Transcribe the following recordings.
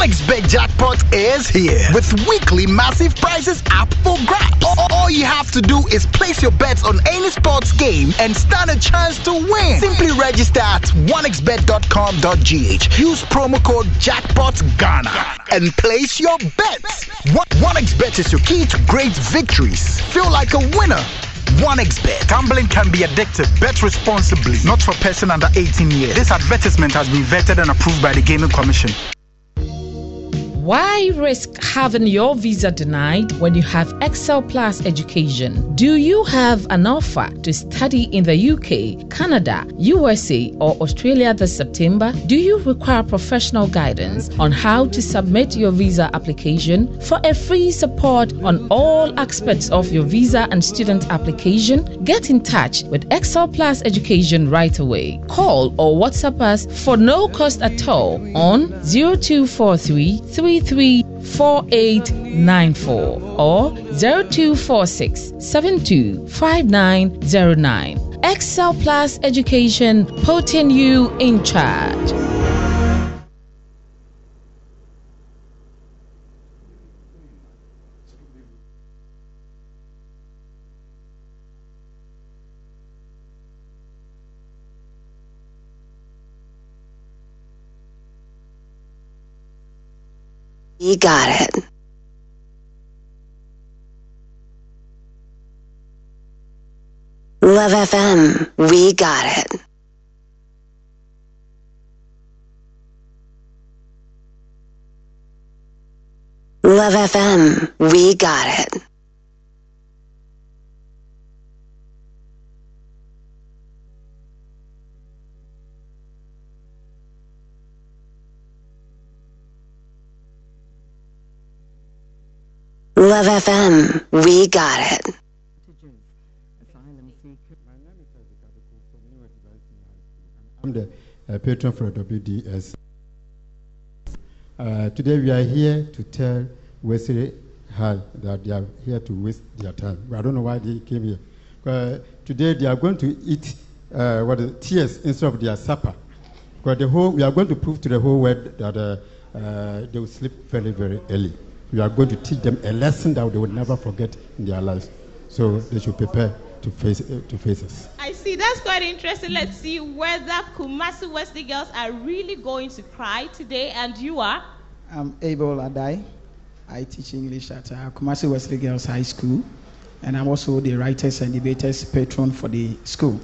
OneXBet jackpot is here with weekly massive prizes up for grabs. All, you have to do is place your bets on any sports game and stand a chance to win. Simply register at onexbet.com.gh. Use promo code jackpotghana and place your bets. One, OneXBet is your key to great victories. Feel like a winner. OneXBet. Gambling can be addictive. Bet responsibly. Not for person under 18 years. This advertisement has been vetted and approved by the Gaming Commission. Why risk having your visa denied when you have Excel Plus education? Do you have an offer to study in the UK, Canada, USA, or Australia this September? Do you require professional guidance on how to submit your visa application? For a free support on all aspects of your visa and student application, get in touch with Excel Plus Education right away. Call or WhatsApp us for no cost at all on 0243 334894 or 0246 725909. Excel Plus Education, putting you in charge. You got it. Love FM, we got it. Love FM, we got it. Love FM, we got it. I'm the uh, patron for WDS. Uh, today we are here to tell Wesley Hall that they are here to waste their time. I don't know why they came here. Uh, today they are going to eat uh, tears instead of their supper. Because the whole, we are going to prove to the whole world that uh, uh, they will sleep very, very early. We are going to teach them a lesson that they will never forget in their lives. So they should prepare to face uh, to face us. I see. That's quite interesting. Let's see whether Kumasi Wesley girls are really going to cry today. And you are? I'm Abel Adai. I teach English at uh, Kumasi Wesley Girls High School, and I'm also the writers and debaters patron for the school.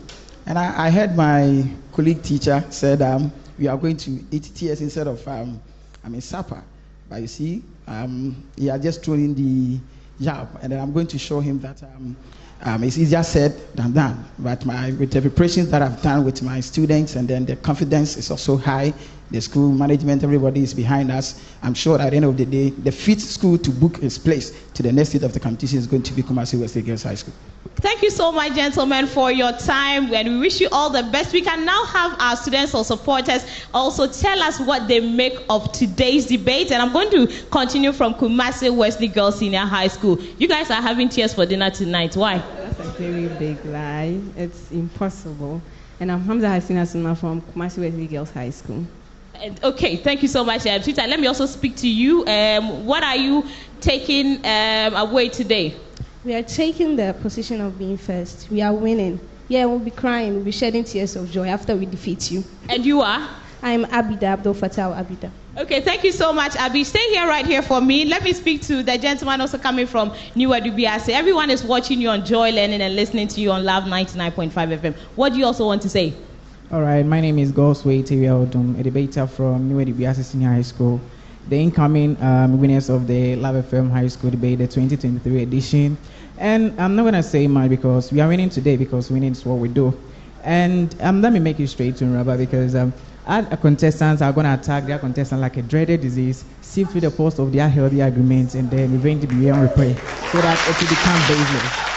And I, I heard my colleague teacher said um, we are going to eat tears instead of um, I mean supper. But you see, um, he had just thrown in the jab, and then I'm going to show him that um, um, it's easier said than done. But my, with the preparations that I've done with my students, and then the confidence is also high. The school management, everybody is behind us. I'm sure at the end of the day, the fifth school to book its place to the next stage of the competition is going to be Kumasi Wesley Girls High School. Thank you so much, gentlemen, for your time, and we wish you all the best. We can now have our students or supporters also tell us what they make of today's debate, and I'm going to continue from Kumasi Wesley Girls Senior High School. You guys are having tears for dinner tonight. Why? That's a very big lie. It's impossible. And I'm Hamza Hasina Asuma from Kumasi Wesley Girls High School. And, okay, thank you so much, um, Twitter. Let me also speak to you. Um, what are you taking um, away today? We are taking the position of being first. We are winning. Yeah, we'll be crying, we'll be shedding tears of joy after we defeat you. And you are? I'm Abida Abdul Fattah Abida. Okay, thank you so much, Abby. Stay here right here for me. Let me speak to the gentleman also coming from New Edubiase. Everyone is watching you on Joy Learning and listening to you on Love 99.5 FM. What do you also want to say? All right, my name is Gosway Teriaudum, a debater from New Edubiase Senior High School, the incoming um, winners of the Love FM High School debate, the 2023 edition. And I'm not going to say much because we are winning today because winning is what we do. And um, let me make it straight to Rubber because um, our contestants are going to attack their contestant like a dreaded disease, sift through the post of their healthy agreements, and then eventually be on replay so that it will become baseless.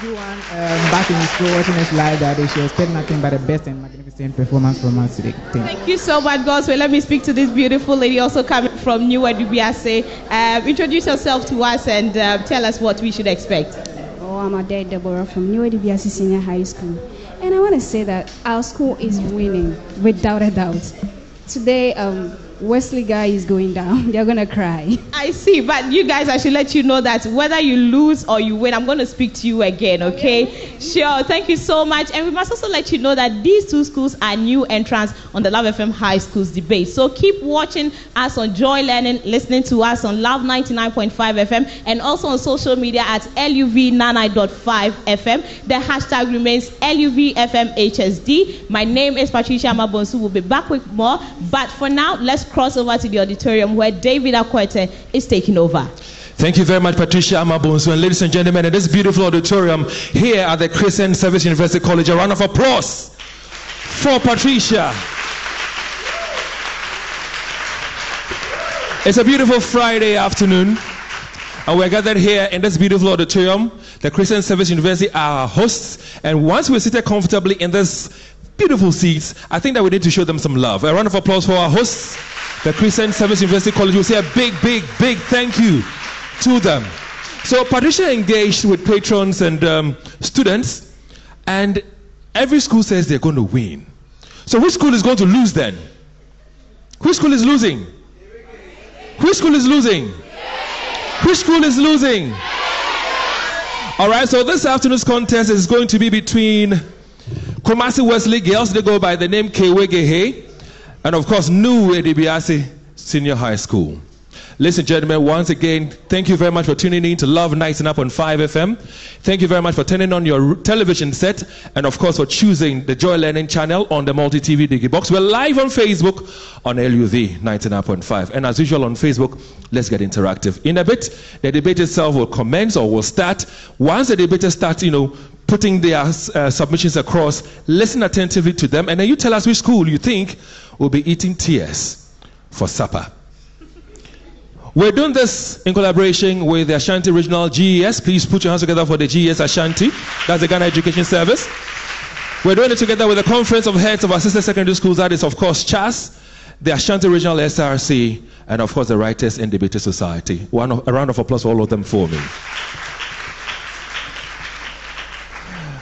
So I'm urging everyone um, back in school watching us live that they should expect nothing but the best and magnificent performance from us today. Thank, Thank you so much, Goswell. Let me speak to this beautiful lady also coming from New Edubiase. Uh, introduce yourself to us and uh, tell us what we should expect. Oh, I'm Ade Deborah from New Edubiase Senior High School. And I want to say that our school is winning without a doubt. Today, um, Wesley guy is going down. They're gonna cry. I see, but you guys, I should let you know that whether you lose or you win, I'm going to speak to you again, okay? Sure, thank you so much. And we must also let you know that these two schools are new entrants on the Love FM High Schools debate. So keep watching us on Joy Learning, listening to us on Love 99.5 FM, and also on social media at LUV99.5 FM. The hashtag remains LUVFMHSD. My name is Patricia Mabonsu. We'll be back with more, but for now, let's cross over to the auditorium where David Akwete is taking over. Thank you very much, Patricia Amabonsu. And ladies and gentlemen, in this beautiful auditorium here at the Christian Service University College, a round of applause for Patricia. It's a beautiful Friday afternoon, and we're gathered here in this beautiful auditorium. The Christian Service University are our hosts, and once we're seated comfortably in this beautiful seats, I think that we need to show them some love. A round of applause for our hosts, the Christian Service University College. We'll say a big, big, big thank you to them. So Patricia engaged with patrons and um, students, and every school says they're going to win. So which school is going to lose then? Which school is losing? Which school is losing? Which school is losing? All right, so this afternoon's contest is going to be between Kumasi Wesley girls, they go by the name Kewegehe, and of course, New Edubiase Senior High School. Ladies and gentlemen, once again, thank you very much for tuning in to Love 99.5 FM. Thank you very much for turning on your television set and, of course, for choosing the Joy Learning channel on the Multi TV Digibox. We're live on Facebook on LUV 99.5. And as usual on Facebook, let's get interactive. In a bit, the debate itself will commence or will start. Once the debate starts, you know, putting their uh, submissions across, listen attentively to them, and then you tell us which school you think will be eating tears for supper. We're doing this in collaboration with the Ashanti Regional GES. Please put your hands together for the GES Ashanti. That's the Ghana Education Service. We're doing it together with the Conference of Heads of Assisted Secondary Schools. That is, of course, CHAS, the Ashanti Regional SRC, and of course, the Writers and Debaters Society. One of, a round of applause for all of them for me.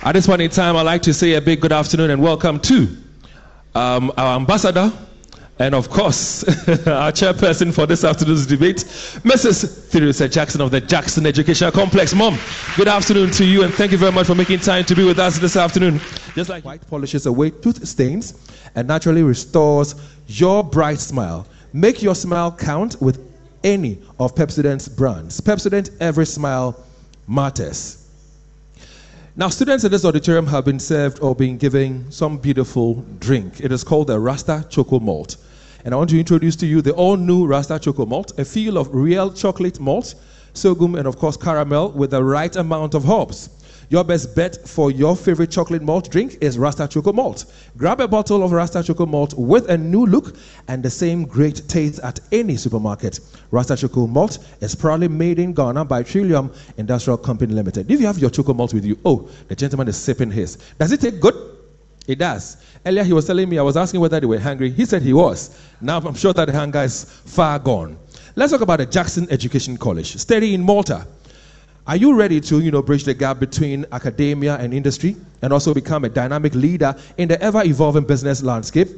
At this point in time, I'd like to say a big good afternoon and welcome to um, our ambassador and of course, our chairperson for this afternoon's debate, Mrs. Theresa Jackson of the Jackson Educational Complex. Mom, good afternoon to you, and thank you very much for making time to be with us this afternoon. Just like white polishes away tooth stains and naturally restores your bright smile, make your smile count with any of Pepsodent's brands. Pepsodent, every smile matters. Now, students in this auditorium have been served or been given some beautiful drink. It is called the Rasta Choco Malt. And I want to introduce to you the all new Rasta Choco Malt, a feel of real chocolate malt, sorghum, and of course caramel with the right amount of hops. Your best bet for your favorite chocolate malt drink is Rasta Choco Malt. Grab a bottle of Rasta Choco Malt with a new look and the same great taste at any supermarket. Rasta Choco Malt is proudly made in Ghana by Trillium Industrial Company Limited. If you have your Choco Malt with you, oh, the gentleman is sipping his. Does it taste good? It does. Earlier, he was telling me, I was asking whether they were hungry. He said he was. Now, I'm sure that the hunger is far gone. Let's talk about the Jackson Education College, steady in Malta. Are you ready to, you know, bridge the gap between academia and industry and also become a dynamic leader in the ever evolving business landscape?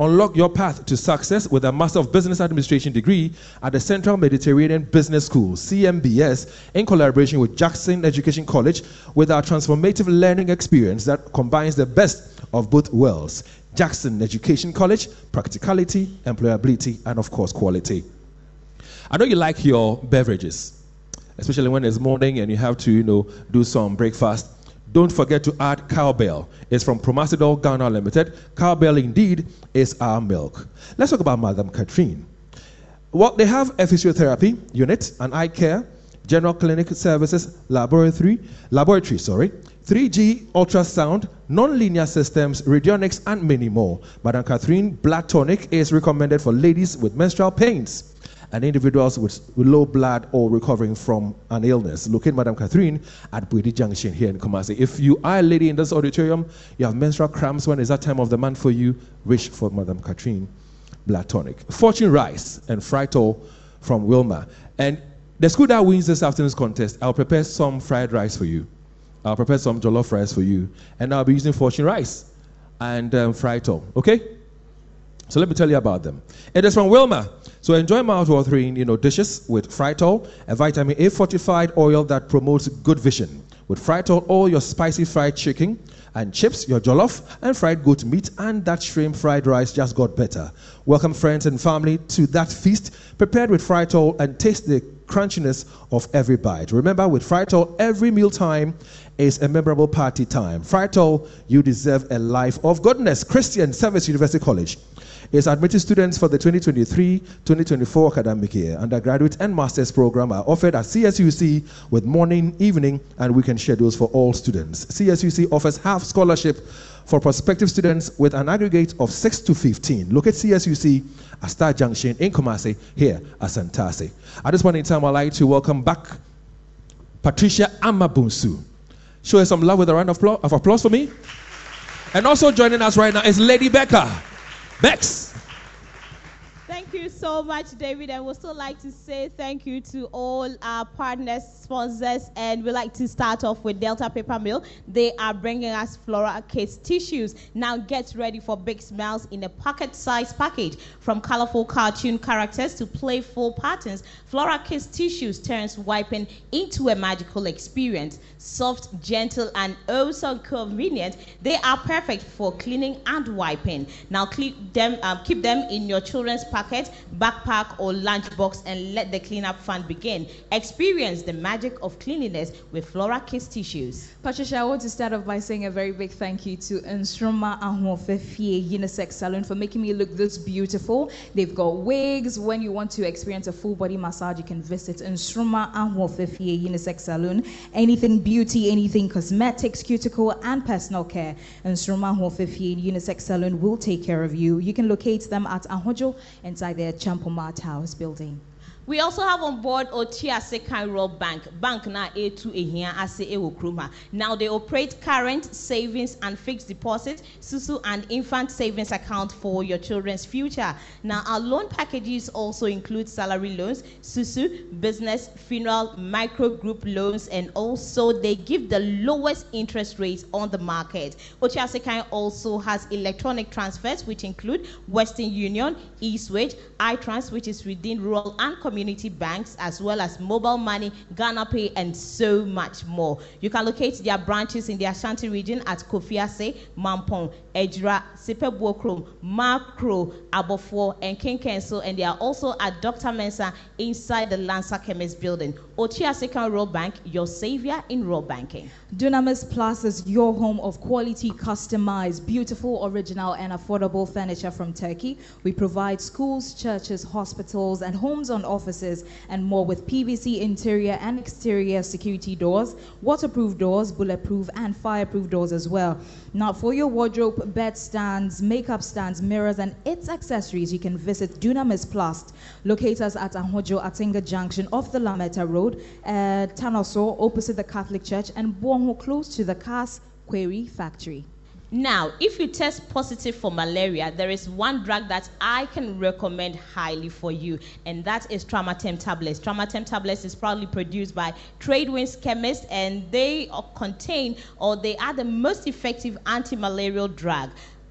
Unlock your path to success with a Master of Business Administration degree at the Central Mediterranean Business School, CMBS, in collaboration with Jackson Education College, with our transformative learning experience that combines the best of both worlds. Jackson Education College, practicality, employability, and of course, quality. I know you like your beverages, especially when it's morning and you have to, you know, do some breakfast. Don't forget to add cowbell. It's from Promasidor Ghana Limited. Cowbell indeed is our milk. Let's talk about Madam Catherine. Well, they have a physiotherapy unit, an eye care, general clinic services, laboratory, laboratory, sorry, 3G ultrasound, non-linear systems, radionics, and many more. Madam Catherine Blood Tonic is recommended for ladies with menstrual pains and individuals with, low blood or recovering from an illness. Locate Madam Catherine at Bwedi Junction here in Kumasi. If you are a lady in this auditorium, you have menstrual cramps, when is that time of the month for you? Wish for Madam Catherine Blood Tonic. Fortune Rice and Frytol from Wilmar. And the school that wins this afternoon's contest, I'll prepare some fried rice for you. I'll prepare some jollof rice for you. And I'll be using Fortune Rice and um, Frytol. Okay? So let me tell you about them. It is from Wilmar. So enjoy mouth-watering, you know, dishes with Frytol, a vitamin A fortified oil that promotes good vision. With Frytol, all your spicy fried chicken and chips, your jollof and fried goat meat, and that shrimp fried rice just got better. Welcome friends and family to that feast prepared with Frytol and taste the crunchiness of every bite. Remember, with Frytol, every mealtime is a memorable party time. Frytol, you deserve a life of goodness. Christian Service University College is admitting students for the 2023-2024 academic year. Undergraduate and master's program are offered at CSUC with morning, evening, and weekend schedules for all students. CSUC offers half scholarship for prospective students with an aggregate of 6 to 15. Look at CSUC at Star Junction in Kumasi here at Santasi. At this point in time, I'd like to welcome back Patricia Amabunsu. Show her some love with a round of applause, for me. And also joining us right now is Lady Becca. Bex. So much, David. And we'd still like to say thank you to all our partners, sponsors, and we'd like to start off with Delta Paper Mill. They are bringing us Flora Kids tissues. Now get ready for big smiles in a pocket-sized package. From colorful cartoon characters to playful patterns, Flora Kids tissues turns wiping into a magical experience. Soft, gentle, and oh so convenient, they are perfect for cleaning and wiping. Now them, um, keep them in your children's pocket, backpack, or lunchbox and let the cleanup fun begin. Experience the magic of cleanliness with Flora Kiss tissues. Patricia, I want to start off by saying a very big thank you to Nstroma Ahofefie Unisex Salon for making me look this beautiful. They've got wigs. When you want to experience a full body massage, you can visit Nstroma Ahofefie Unisex Salon. Anything beauty, anything cosmetics, cuticle, and personal care. Nstroma Ahofefie Unisex Salon will take care of you. You can locate them at Ahojo inside their Champoma House building. We also have on board Ochiase Cairo Bank. Bank na A2 ehia ase ewo kruma. Now they operate current savings and fixed deposit, susu and infant savings account for your children's future. Now our loan packages also include salary loans, susu, business, funeral, micro group loans, and also they give the lowest interest rates on the market. Ochiase Cairo also has electronic transfers which include Western Union, Eastwage, iTrans, which is within rural and community community banks, as well as mobile money, Ghana Pay, and so much more. You can locate their branches in the Ashanti region at Kofiase, Mampong, Ejura, Sipebuokrom, Makro, Abofo, and Kinkenso, and they are also at Dr. Mensa inside the Lanza Chemist building. Ochia Second Road Bank, your savior in road banking. Dunamis Plus is your home of quality, customized, beautiful, original, and affordable furniture from Turkey. We provide schools, churches, hospitals, and homes on offices and more with PVC interior and exterior security doors, waterproof doors, bulletproof, and fireproof doors as well. Now, for your wardrobe, bed stands, makeup stands, mirrors, and its accessories, you can visit Dunamis Plus. Locate us at Ahojo Atinga Junction off the Lameta Road, uh, Tanoso, opposite the Catholic Church, and Buonho, close to the Cars Quarry Factory. Now, if you test positive for malaria, there is one drug that I can recommend highly for you, and that is Tramatem tablets. Tramatem tablets is proudly produced by Tradewinds Chemists, and they contain or they are the most effective anti-malarial drug.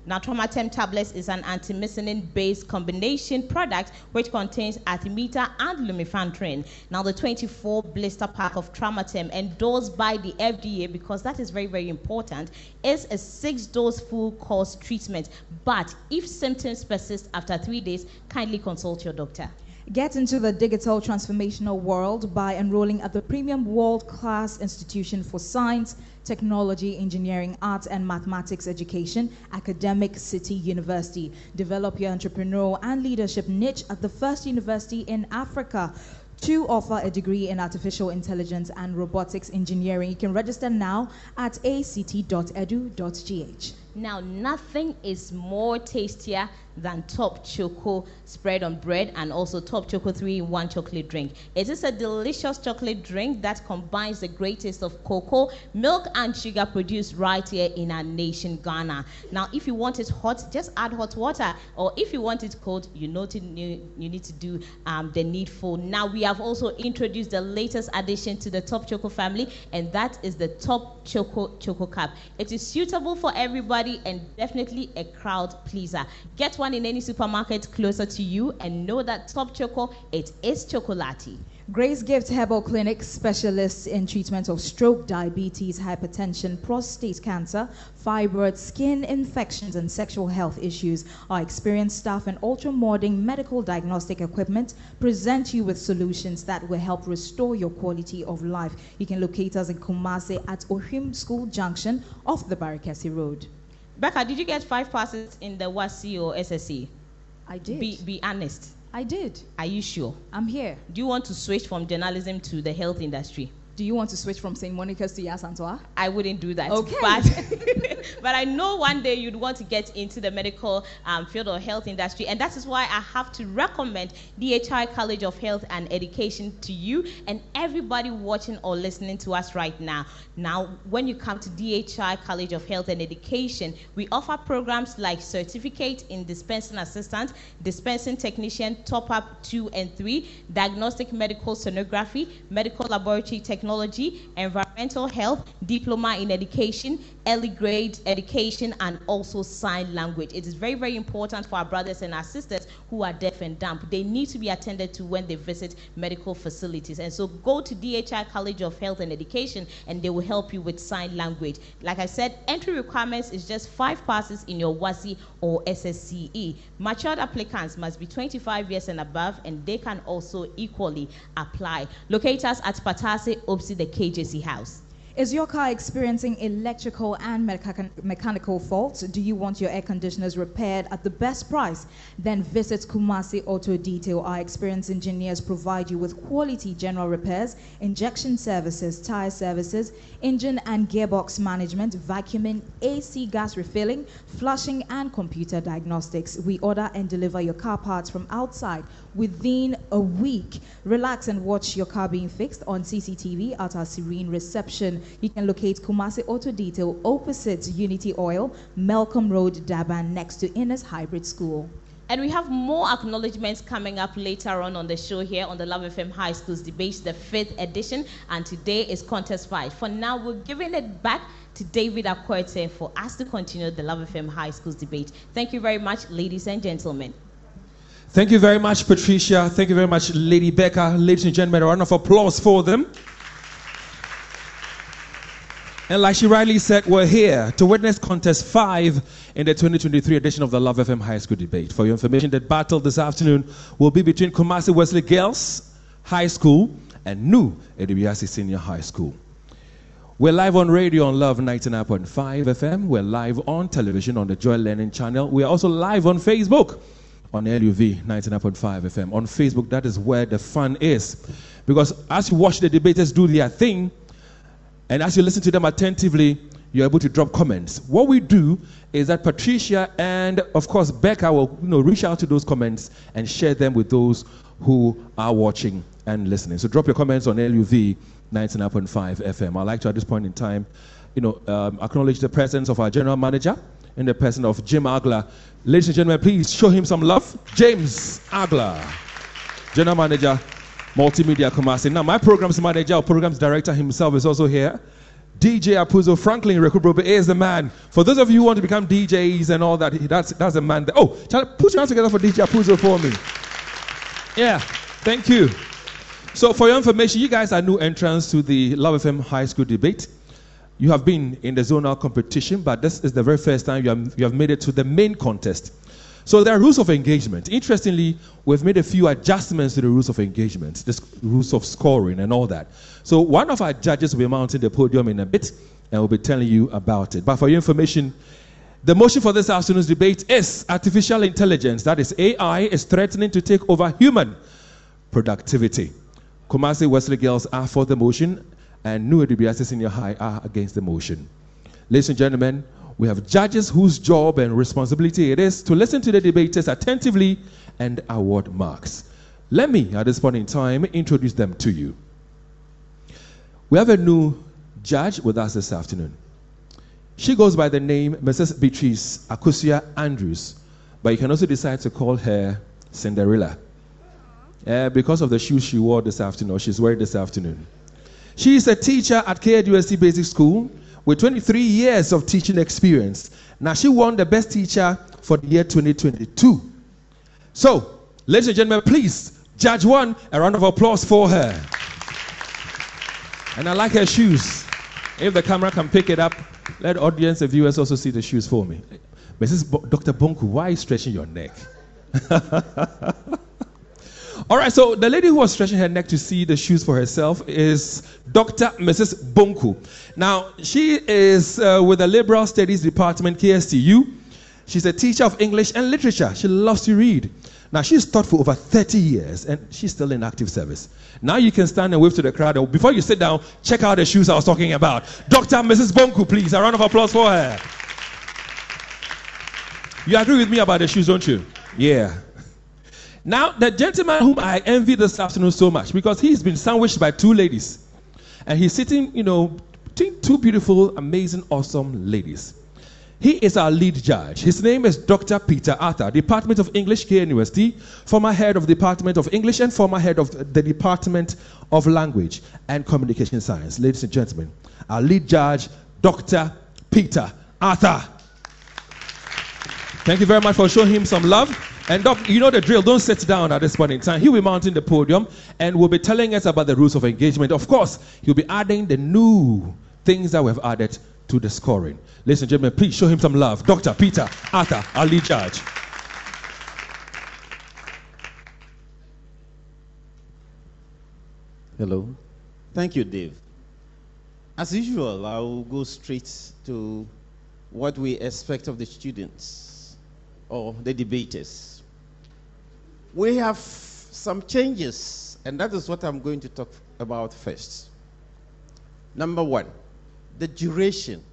Now, Traumatem tablets is an artemisinin-based combination product which contains artemether and lumefantrine. Now, the 24 blister pack of Traumatem endorsed by the FDA, because that is very, very important, is a six-dose full course treatment. But if symptoms persist after three days, kindly consult your doctor. Get into the digital transformational world by enrolling at the premium world class institution for science, technology, engineering, arts, and mathematics education, Academic City University. Develop your entrepreneurial and leadership niche at the first university in Africa to offer a degree in artificial intelligence and robotics engineering. You can register now at act.edu.gh. Now, nothing is more tastier than Top Choco spread on bread and also Top Choco 3 in 1 chocolate drink. It is a delicious chocolate drink that combines the greatest of cocoa, milk, and sugar produced right here in our nation, Ghana. Now, if you want it hot, just add hot water, or if you want it cold, you know to, you, need to do um, the needful. Now, we have also introduced the latest addition to the Top Choco family, and that is the Top Choco Choco Cup. It is suitable for everybody and definitely a crowd pleaser. Get one in any supermarket closer to you and know that Top Choco, it is chocolati. Grace Gift Herbal Clinic specialists in treatment of stroke, diabetes, hypertension, prostate cancer, fibroids, skin infections, and sexual health issues. Our experienced staff and ultra modern medical diagnostic equipment present you with solutions that will help restore your quality of life. You can locate us in Kumase at Ohim School Junction off the Barekese Road. Becca, did you get five passes in the WASSCE or SSC? I did. Be, be honest. I did. Are you sure? I'm here. Do you want to switch from journalism to the health industry? Do you want to switch from St. Monica's to Yaa Asantewaa? I wouldn't do that. Okay. But, but I know one day you'd want to get into the medical um, field or health industry, and that is why I have to recommend DHI College of Health and Education to you and everybody watching or listening to us right now. Now, when you come to DHI College of Health and Education, we offer programs like Certificate in Dispensing Assistant, Dispensing Technician, Top Up 2 and 3, Diagnostic Medical Sonography, Medical Laboratory Technology technology, environmental health, diploma in education, early grade education, and also sign language. It is very, very important for our brothers and our sisters who are deaf and dumb. They need to be attended to when they visit medical facilities. And so go to DHI College of Health and Education and they will help you with sign language. Like I said, entry requirements is just five passes in your WASSCE or SSCE. Matured applicants must be 25 years and above and they can also equally apply. Locate us at Patase Opsi, the KJC house. Is your car experiencing electrical and mecha- mechanical faults? Do you want your air conditioners repaired at the best price? Then visit Kumasi Auto Detail. Our experienced engineers provide you with quality general repairs, injection services, tire services, engine and gearbox management, vacuuming, AC gas refilling, flushing, and computer diagnostics. We order and deliver your car parts from outside within a week. Relax and watch your car being fixed on CCTV at our serene reception. You can locate Kumasi Auto Detail opposite Unity Oil, Malcolm Road, Daban, next to Innes Hybrid School. And we have more acknowledgements coming up later on on the show here on the Love FM High Schools Debate, the fifth edition. And today is contest five. For now, we're giving it back to David Akwete for us to continue the Love FM High Schools Debate. Thank you very much, ladies and gentlemen. Thank you very much, Patricia. Thank you very much, Lady Becca. Ladies and gentlemen, a round of applause for them. And like she rightly said, we're here to witness contest five in the 2023 edition of the Love FM High School Debate. For your information, the battle this afternoon will be between Kumasi Wesley Girls High School and New Edubiase Senior High School. We're live on radio on Love 99.5 FM. We're live on television on the Joy Learning channel. We're also live on Facebook on LUV 99.5 FM. On Facebook, that is where the fun is. Because as you watch the debaters do their thing, and as you listen to them attentively, you're able to drop comments. What we do is that Patricia and, of course, Becca will you know, reach out to those comments and share them with those who are watching and listening. So drop your comments on LUV 99.5 FM. I'd like to, at this point in time, you know, um, acknowledge the presence of our general manager in the person of Jim Agler. Ladies and gentlemen, please show him some love. James Agler, general manager Multimedia Kumasi. Now, my programs manager or programs director himself is also here. DJ Apuzo Franklin Rekubrobe is the man. For those of you who want to become DJs and all that, that's, that's the man. That, oh, put your hands together for DJ Apuzo for me. Yeah, thank you. So, for your information, you guys are new entrants to the Love FM High School debate. You have been in the zonal competition, but this is the very first time you have, you have made it to the main contest. So there are rules of engagement. Interestingly, we've made a few adjustments to the rules of engagement, the rules of scoring and all that. So one of our judges will be mounting the podium in a bit and we'll be telling you about it. But for your information, the motion for this afternoon's debate is artificial intelligence, that is AI, is threatening to take over human productivity. Kumasi Wesley Girls are for the motion and New Edubiase Senior High are against the motion. Ladies and gentlemen, we have judges whose job and responsibility it is to listen to the debaters attentively and award marks. Let me, at this point in time, introduce them to you. We have a new judge with us this afternoon. She goes by the name Mrs. Beatrice Akusia Andrews, but you can also decide to call her Cinderella. Uh, because of the shoes she wore this afternoon, she's wearing this afternoon. She is a teacher at KNUST Basic School with 23 years of teaching experience. Now, she won the best teacher for the year 2022. So, ladies and gentlemen, please, Judge One, a round of applause for her. And I like her shoes. If the camera can pick it up, let audience and viewers also see the shoes for me. Mrs. Bo- Dr. Bonku, why are you stretching your neck? All right, so the lady who was stretching her neck to see the shoes for herself is Dr. Mrs. Bonku. Now, she is uh, with the Liberal Studies Department, KSTU. She's a teacher of English and literature. She loves to read. Now, she's taught for over 30 years and she's still in active service. Now you can stand and wave to the crowd. Before you sit down, check out the shoes I was talking about. Dr. Mrs. Bonku, please. A round of applause for her. You agree with me about the shoes, don't you? Yeah. Now, the gentleman whom I envy this afternoon so much because he's been sandwiched by two ladies. And he's sitting, you know, between two beautiful, amazing, awesome ladies. He is our lead judge. His name is Dr. Peter Arthur, Department of English, KNUST, former head of Department of English and former head of the Department of Language and Communication Science. Ladies and gentlemen, our lead judge, Dr. Peter Arthur. Thank you very much for showing him some love. And Doc, you know the drill. Don't sit down at this point in time. He will be mounting the podium and will be telling us about the rules of engagement. Of course, he'll be adding the new things that we've added to the scoring. Ladies and gentlemen, please show him some love. Dr. Peter Arthur, lead judge. Hello. Thank you, Dave. As usual, I will go straight to what we expect of the students or the debaters. We have some changes, and that is what I'm going to talk about first. Number one, the duration.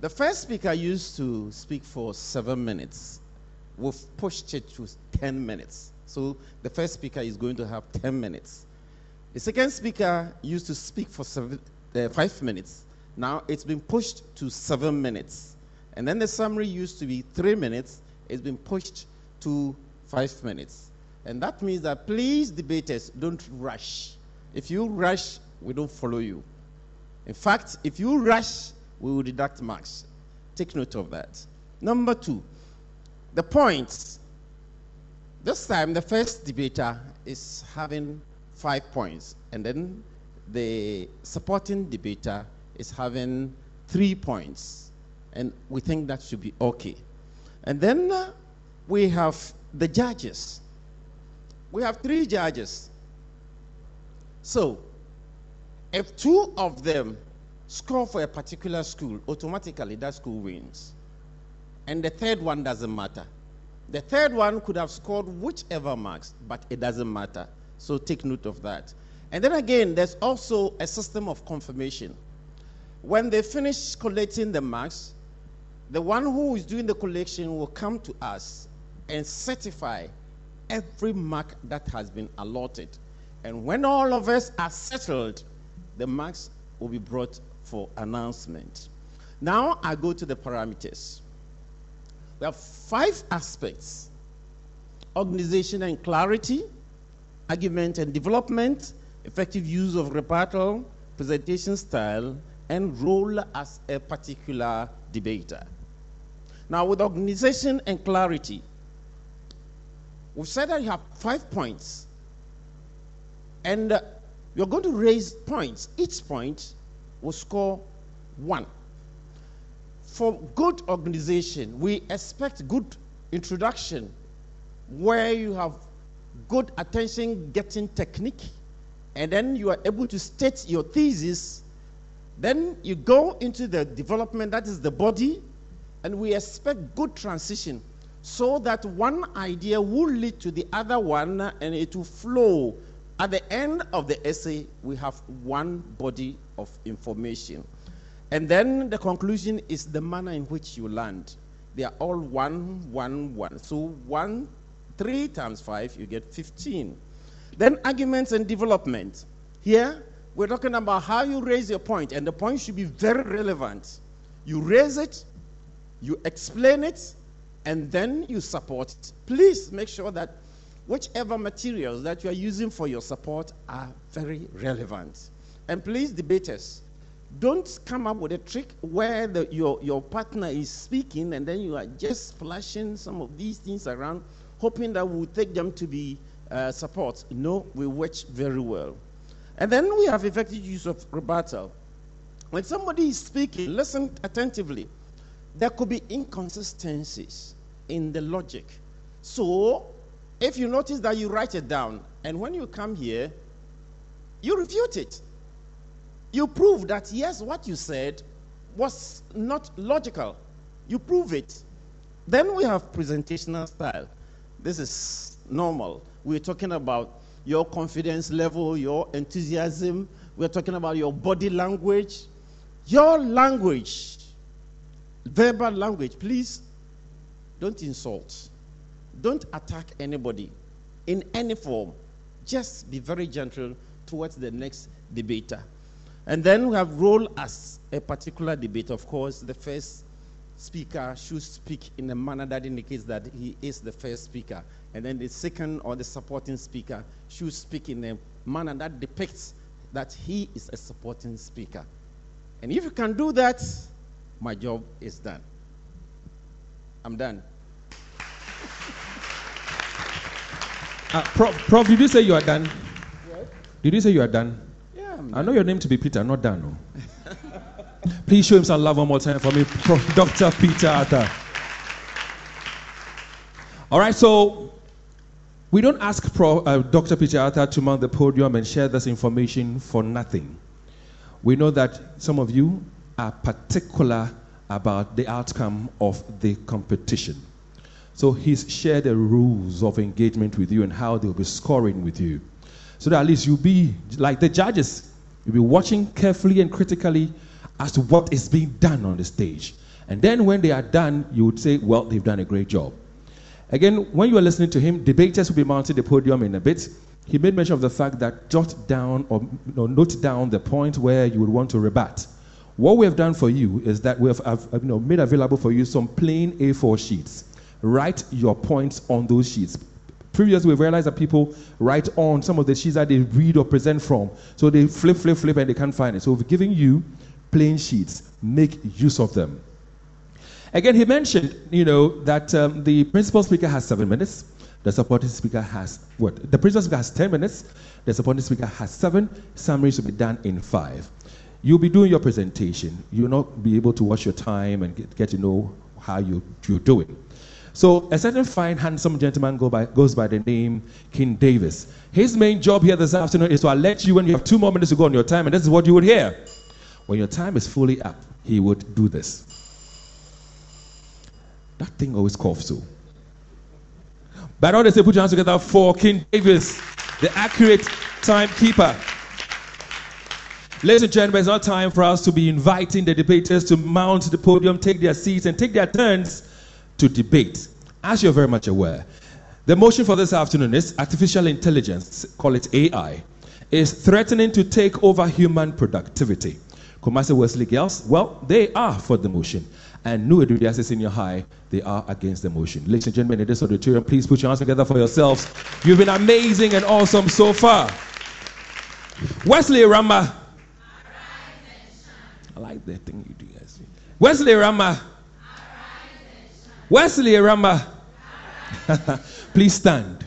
The first speaker used to speak for seven minutes. We've pushed it to 10 minutes. So the first speaker is going to have 10 minutes. The second speaker used to speak for seven, uh, five minutes. Now it's been pushed to seven minutes. And then the summary used to be three minutes. It's been pushed to five minutes. And that means that please, debaters, don't rush. If you rush, we don't follow you. In fact, if you rush, we will deduct marks. Take note of that. Number two, the points. This time, the first debater is having five points, and then the supporting debater is having three points. And we think that should be okay. And then uh, we have the judges. We have three judges. So, if two of them score for a particular school, automatically that school wins. And the third one doesn't matter. The third one could have scored whichever marks, but it doesn't matter. So take note of that. And then again, there's also a system of confirmation. When they finish collecting the marks, the one who is doing the collection will come to us and certify every mark that has been allotted. And when all of us are settled, the marks will be brought for announcement. Now I go to the parameters. We have five aspects organization and clarity, argument and development, effective use of rebuttal, presentation style, and role as a particular debater. Now, with organization and clarity, we've said that you have five points, and uh, you're going to raise points. Each point will score one. For good organization, we expect good introduction where you have good attention getting technique, and then you are able to state your thesis. Then you go into the development, that is the body, and we expect good transition so that one idea will lead to the other one and it will flow. At the end of the essay, we have one body of information. And then the conclusion is the manner in which you land. They are all one, one, one. So one, three times five, you get 15. Then arguments and development. Here, we're talking about how you raise your point, and the point should be very relevant. You raise it, you explain it, and then you support it. Please make sure that whichever materials that you are using for your support are very relevant. And please, debaters, Don't come up with a trick where the, your, your partner is speaking and then you are just flashing some of these things around, hoping that we'll take them to be uh, support. No, we watch very well. And then we have effective use of rebuttal. When somebody is speaking, listen attentively. There could be inconsistencies in the logic. So, if you notice that you write it down, and when you come here, you refute it. You prove that, yes, what you said was not logical. You prove it. Then we have presentational style. This is normal. We're talking about your confidence level, your enthusiasm. We're talking about your body language. Your language, verbal language, please don't insult. Don't attack anybody in any form. Just be very gentle towards the next debater. And then we have role as a particular debate. Of course, the first speaker should speak in a manner that indicates that he is the first speaker. And then the second or the supporting speaker should speak in a manner that depicts that he is a supporting speaker. And if you can do that, my job is done. I'm done. Uh, Prof, Prof, did you say you are done? What? Did you say you are done? Yeah, I'm I know your name to be Peter, not Dan. No. Please show him some love one more time for me, Prof. Dr. Peter Arthur. All right, so we don't ask Pro, uh, Dr. Peter Arthur to mount the podium and share this information for nothing. We know that some of you are particular about the outcome of the competition. So he's shared the rules of engagement with you and how they'll be scoring with you. So that at least you'll be like the judges, you'll be watching carefully and critically as to what is being done on the stage. And then when they are done, you would say, well, they've done a great job. Again, when you are listening to him, debaters will be mounting the podium in a bit. He made mention of the fact that jot down or you know, note down the point where you would want to rebut. What we have done for you is that we have, have you know, made available for you some plain A4 sheets. Write your points on those sheets. Previously, we've realized that people write on some of the sheets that they read or present from. So they flip, flip, flip, and they can't find it. So we've given you plain sheets. Make use of them. Again, he mentioned, you know, that um, the principal speaker has seven minutes. The supporting speaker has what? The principal speaker has ten minutes. The supporting speaker has seven. Summaries will be done in five. You'll be doing your presentation. You'll not be able to watch your time and get, get to know how you, you're doing. So a certain fine, handsome gentleman go by, goes by the name King Davis. His main job here this afternoon is to alert you when you have two more minutes to go on your time, and this is what you would hear. When your time is fully up, he would do this. That thing always coughs so. But all they say, put your hands together for King Davis, the accurate timekeeper. Ladies and gentlemen, it's not time for us to be inviting the debaters to mount the podium, take their seats, and take their turns to debate. As you're very much aware, the motion for this afternoon is artificial intelligence, call it AI, is threatening to take over human productivity. Kumasi Wesley girls, well, they are for the motion. And New Education Senior High, they are against the motion. Ladies and gentlemen, in this auditorium, please put your hands together for yourselves. You've been amazing and awesome so far. Wesley Rama. I like that thing you do, guys. Wesley Rama. Wesley Rama. Please stand.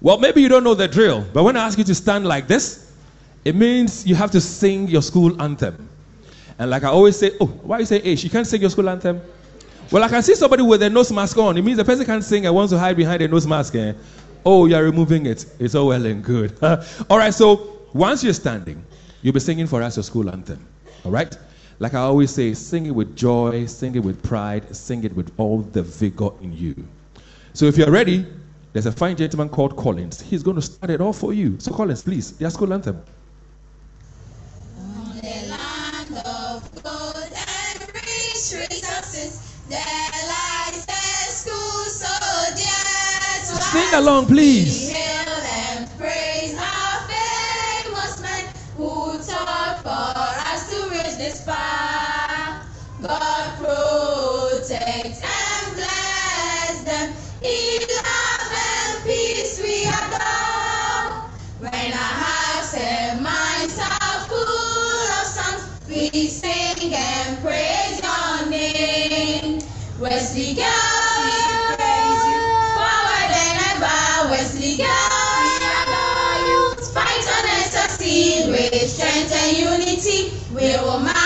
Well, maybe you don't know the drill, but when I ask you to stand like this, it means you have to sing your school anthem. And like I always say, oh, why you say H? You can't sing your school anthem? Well, I can see somebody with a nose mask on. It means the person can't sing and wants to hide behind a nose mask. Eh? Oh, you're removing it. It's all well and good. all right, so once you're standing, you'll be singing for us your school anthem. All right? Like I always say, sing it with joy, sing it with pride, sing it with all the vigor in you. So if you're ready, there's a fine gentleman called Collins. He's going to start it all for you. So, Collins, please, your school anthem. On the land of gold and rich resources, there lies a school so dear Sing along, please. Wesley. We praise. Forward and ever, Wesley Fight on and succeed with strength and unity. We will.